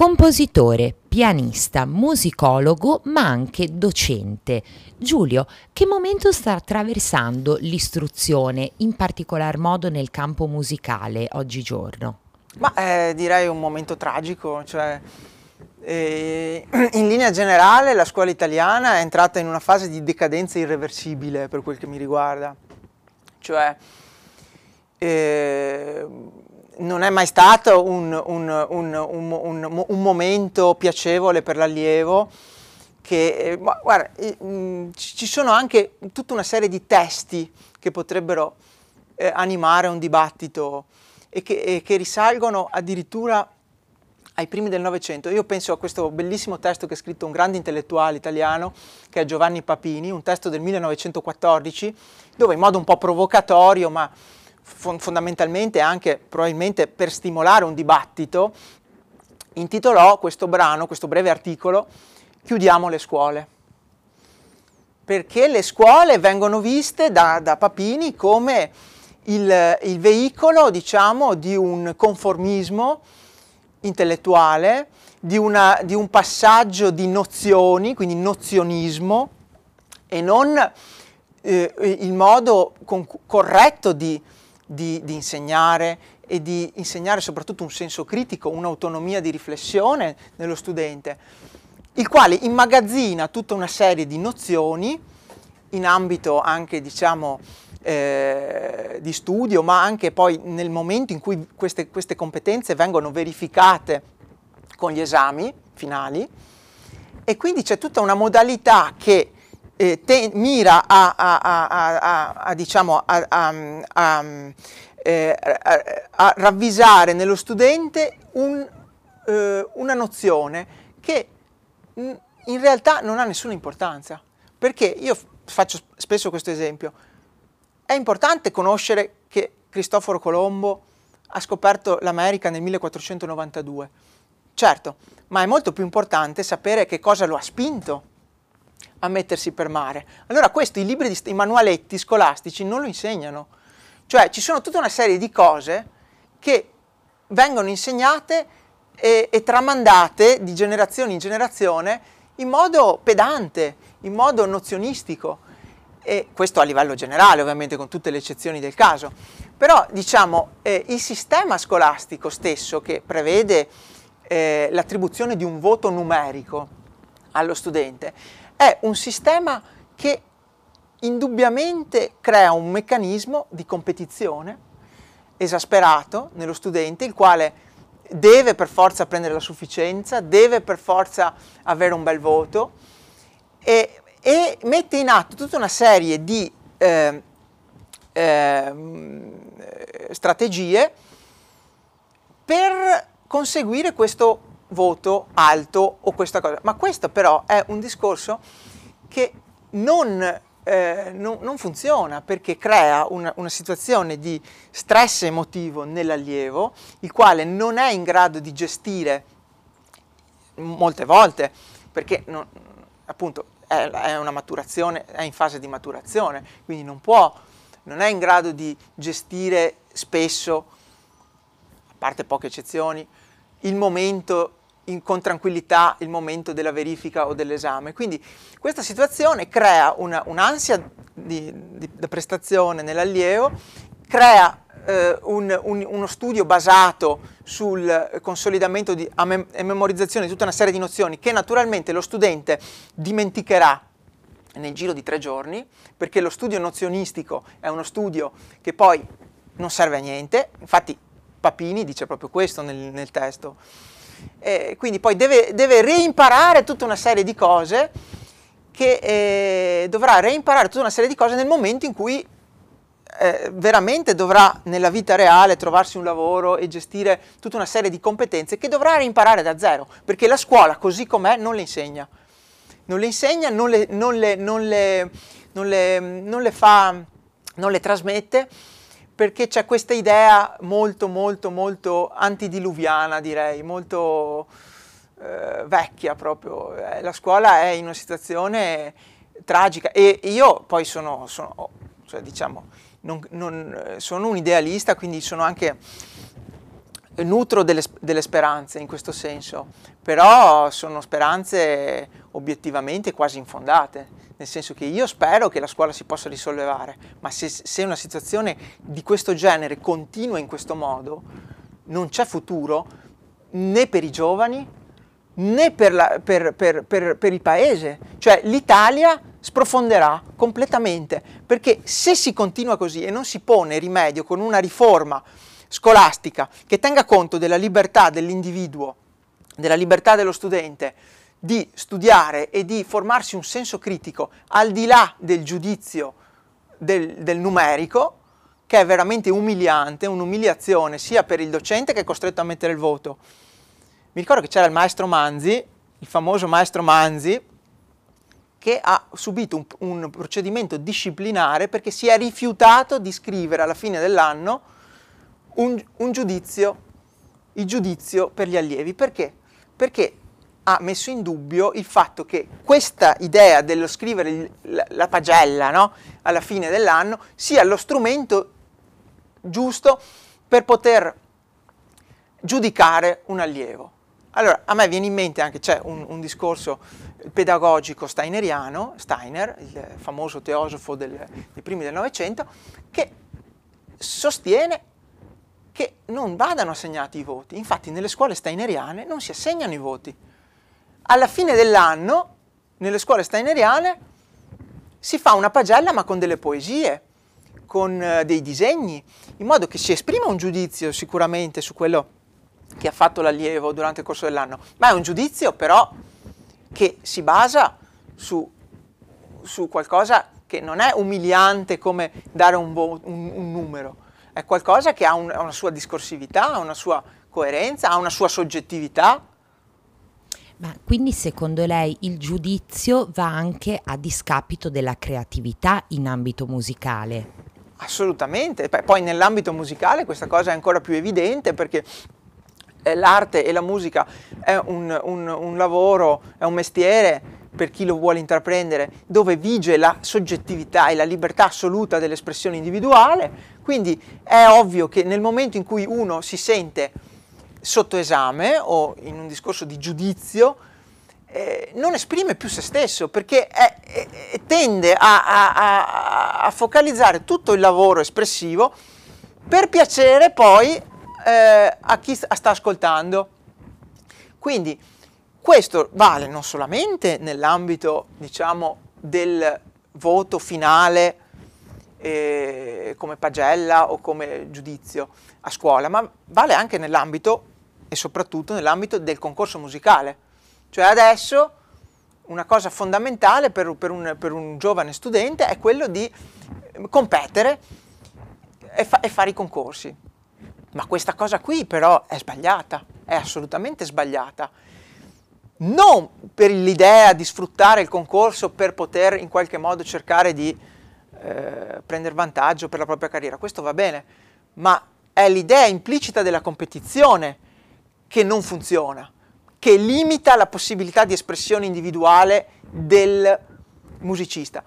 compositore, pianista, musicologo, ma anche docente. Giulio, che momento sta attraversando l'istruzione, in particolar modo nel campo musicale oggigiorno? Ma eh, direi un momento tragico, cioè eh, in linea generale la scuola italiana è entrata in una fase di decadenza irreversibile per quel che mi riguarda, cioè eh, non è mai stato un, un, un, un momento piacevole per l'allievo che, ma, guarda, mm, ci sono anche tutta una serie di testi che potrebbero eh, animare un dibattito e che, e che risalgono addirittura ai primi del Novecento. Io penso a questo bellissimo testo che ha scritto un grande intellettuale italiano, che è Giovanni Papini, un testo del 1914, dove in modo un po' provocatorio, ma fondamentalmente anche probabilmente per stimolare un dibattito, intitolò questo brano, questo breve articolo, Chiudiamo le scuole. Perché le scuole vengono viste da, da Papini come il, il veicolo, diciamo, di un conformismo intellettuale, di, una, di, un passaggio di nozioni, quindi nozionismo, e non eh, il modo con, corretto di, di, di, insegnare e di insegnare soprattutto un senso critico, un'autonomia di riflessione nello studente, il quale immagazzina tutta una serie di nozioni in ambito anche, diciamo, eh, di studio, ma anche poi nel momento in cui queste, queste competenze vengono verificate con gli esami finali. E quindi c'è tutta una modalità che eh, te, mira a, a, a, diciamo, eh, a, ravvisare nello studente un, eh, una nozione che in realtà non ha nessuna importanza. Perché io faccio spesso questo esempio. È importante conoscere che Cristoforo Colombo ha scoperto l'America nel 1492. Certo, ma è molto più importante sapere che cosa lo ha spinto a mettersi per mare. Allora questo i libri, di, i manualetti scolastici non lo insegnano. Cioè ci sono tutta una serie di cose che vengono insegnate e, e tramandate di generazione in generazione in modo pedante, in modo nozionistico e questo a livello generale ovviamente con tutte le eccezioni del caso, però diciamo eh, il sistema scolastico stesso che prevede eh, l'attribuzione di un voto numerico allo studente è un sistema che indubbiamente crea un meccanismo di competizione esasperato nello studente, il quale deve per forza prendere la sufficienza, deve per forza avere un bel voto e e mette in atto tutta una serie di eh, eh, strategie per conseguire questo voto alto o questa cosa. Ma questo però è un discorso che non, eh, non, non funziona perché crea una, una, situazione di stress emotivo nell'allievo, il quale non è in grado di gestire molte volte, perché non, appunto è, è, una maturazione, è in fase di maturazione, quindi non può, non è in grado di gestire spesso, a parte poche eccezioni, il momento in, con tranquillità il momento della verifica o dell'esame. Quindi questa situazione crea una, un'ansia di, di, di prestazione nell'allievo, crea eh, un, un, uno studio basato sul consolidamento di, mem- e memorizzazione di tutta una serie di nozioni che naturalmente lo studente dimenticherà nel giro di tre giorni, perché lo studio nozionistico è uno studio che poi non serve a niente, infatti Papini dice proprio questo nel, nel testo, e quindi poi deve, deve, reimparare tutta una serie di cose che eh, dovrà reimparare tutta una serie di cose nel momento in cui eh, veramente dovrà nella vita reale trovarsi un lavoro e gestire tutta una serie di competenze che dovrà imparare da zero, perché la scuola così com'è non le insegna. Non le insegna, non le, non le, non le, non le, non le fa, non le trasmette, perché c'è questa idea molto, molto, molto antidiluviana, direi, molto eh, vecchia proprio. Eh, la scuola è in una situazione tragica e io poi sono, sono cioè, diciamo, non, non, sono un idealista, quindi sono anche nutro delle, delle, speranze in questo senso, però sono speranze obiettivamente quasi infondate, nel senso che io spero che la scuola si possa risollevare, ma se, se una situazione di questo genere continua in questo modo, non c'è futuro né per i giovani né per, la, per, per, per il paese, cioè l'Italia sprofonderà completamente, perché se si continua così e non si pone rimedio con una riforma, scolastica che tenga conto della libertà dell'individuo, della libertà dello studente di studiare e di formarsi un senso critico al di là del giudizio del, del numerico, che è veramente umiliante, un'umiliazione sia per il docente che è costretto a mettere il voto. Mi ricordo che c'era il maestro Manzi, il famoso maestro Manzi, che ha subito un, un procedimento disciplinare perché si è rifiutato di scrivere alla fine dell'anno un, un giudizio, il giudizio per gli allievi. Perché? Perché ha messo in dubbio il fatto che questa idea dello scrivere la, la pagella no? alla fine dell'anno sia lo strumento giusto per poter giudicare un allievo. Allora, a me viene in mente anche, c'è un, un discorso pedagogico steineriano, Steiner, il famoso teosofo del, dei primi del Novecento, che sostiene che non vadano assegnati i voti. Infatti nelle scuole steineriane non si assegnano i voti. Alla fine dell'anno, nelle scuole steineriane, si fa una pagella ma con delle poesie, con uh, dei disegni, in modo che si esprima un giudizio sicuramente su quello che ha fatto l'allievo durante il corso dell'anno, ma è un giudizio però che si basa su, su qualcosa che non è umiliante come dare un, un, un numero, è qualcosa che ha, un, ha una sua discorsività, ha una sua coerenza, ha una sua soggettività. Ma quindi secondo lei il giudizio va anche a discapito della creatività in ambito musicale? Assolutamente, poi nell'ambito musicale questa cosa è ancora più evidente perché eh, l'arte e la musica è un, un, un lavoro, è un mestiere per chi lo vuole intraprendere, dove vige la soggettività e la libertà assoluta dell'espressione individuale, quindi è ovvio che nel momento in cui uno si sente sotto esame o in un discorso di giudizio, eh, non esprime più se stesso perché è, è, tende a, a, a, focalizzare tutto il lavoro espressivo per piacere poi eh, a chi sta ascoltando. Quindi questo vale non solamente nell'ambito diciamo, del voto finale eh, come pagella o come giudizio a scuola, ma vale anche nell'ambito e soprattutto nell'ambito del concorso musicale. Cioè adesso una cosa fondamentale per, per, un, per un, giovane studente è quello di competere e, fa, e fare i concorsi. Ma questa cosa qui però è sbagliata, è assolutamente sbagliata non per l'idea di sfruttare il concorso per poter in qualche modo cercare di eh, prendere vantaggio per la propria carriera, questo va bene, ma è l'idea implicita della competizione che non funziona, che limita la possibilità di espressione individuale del musicista.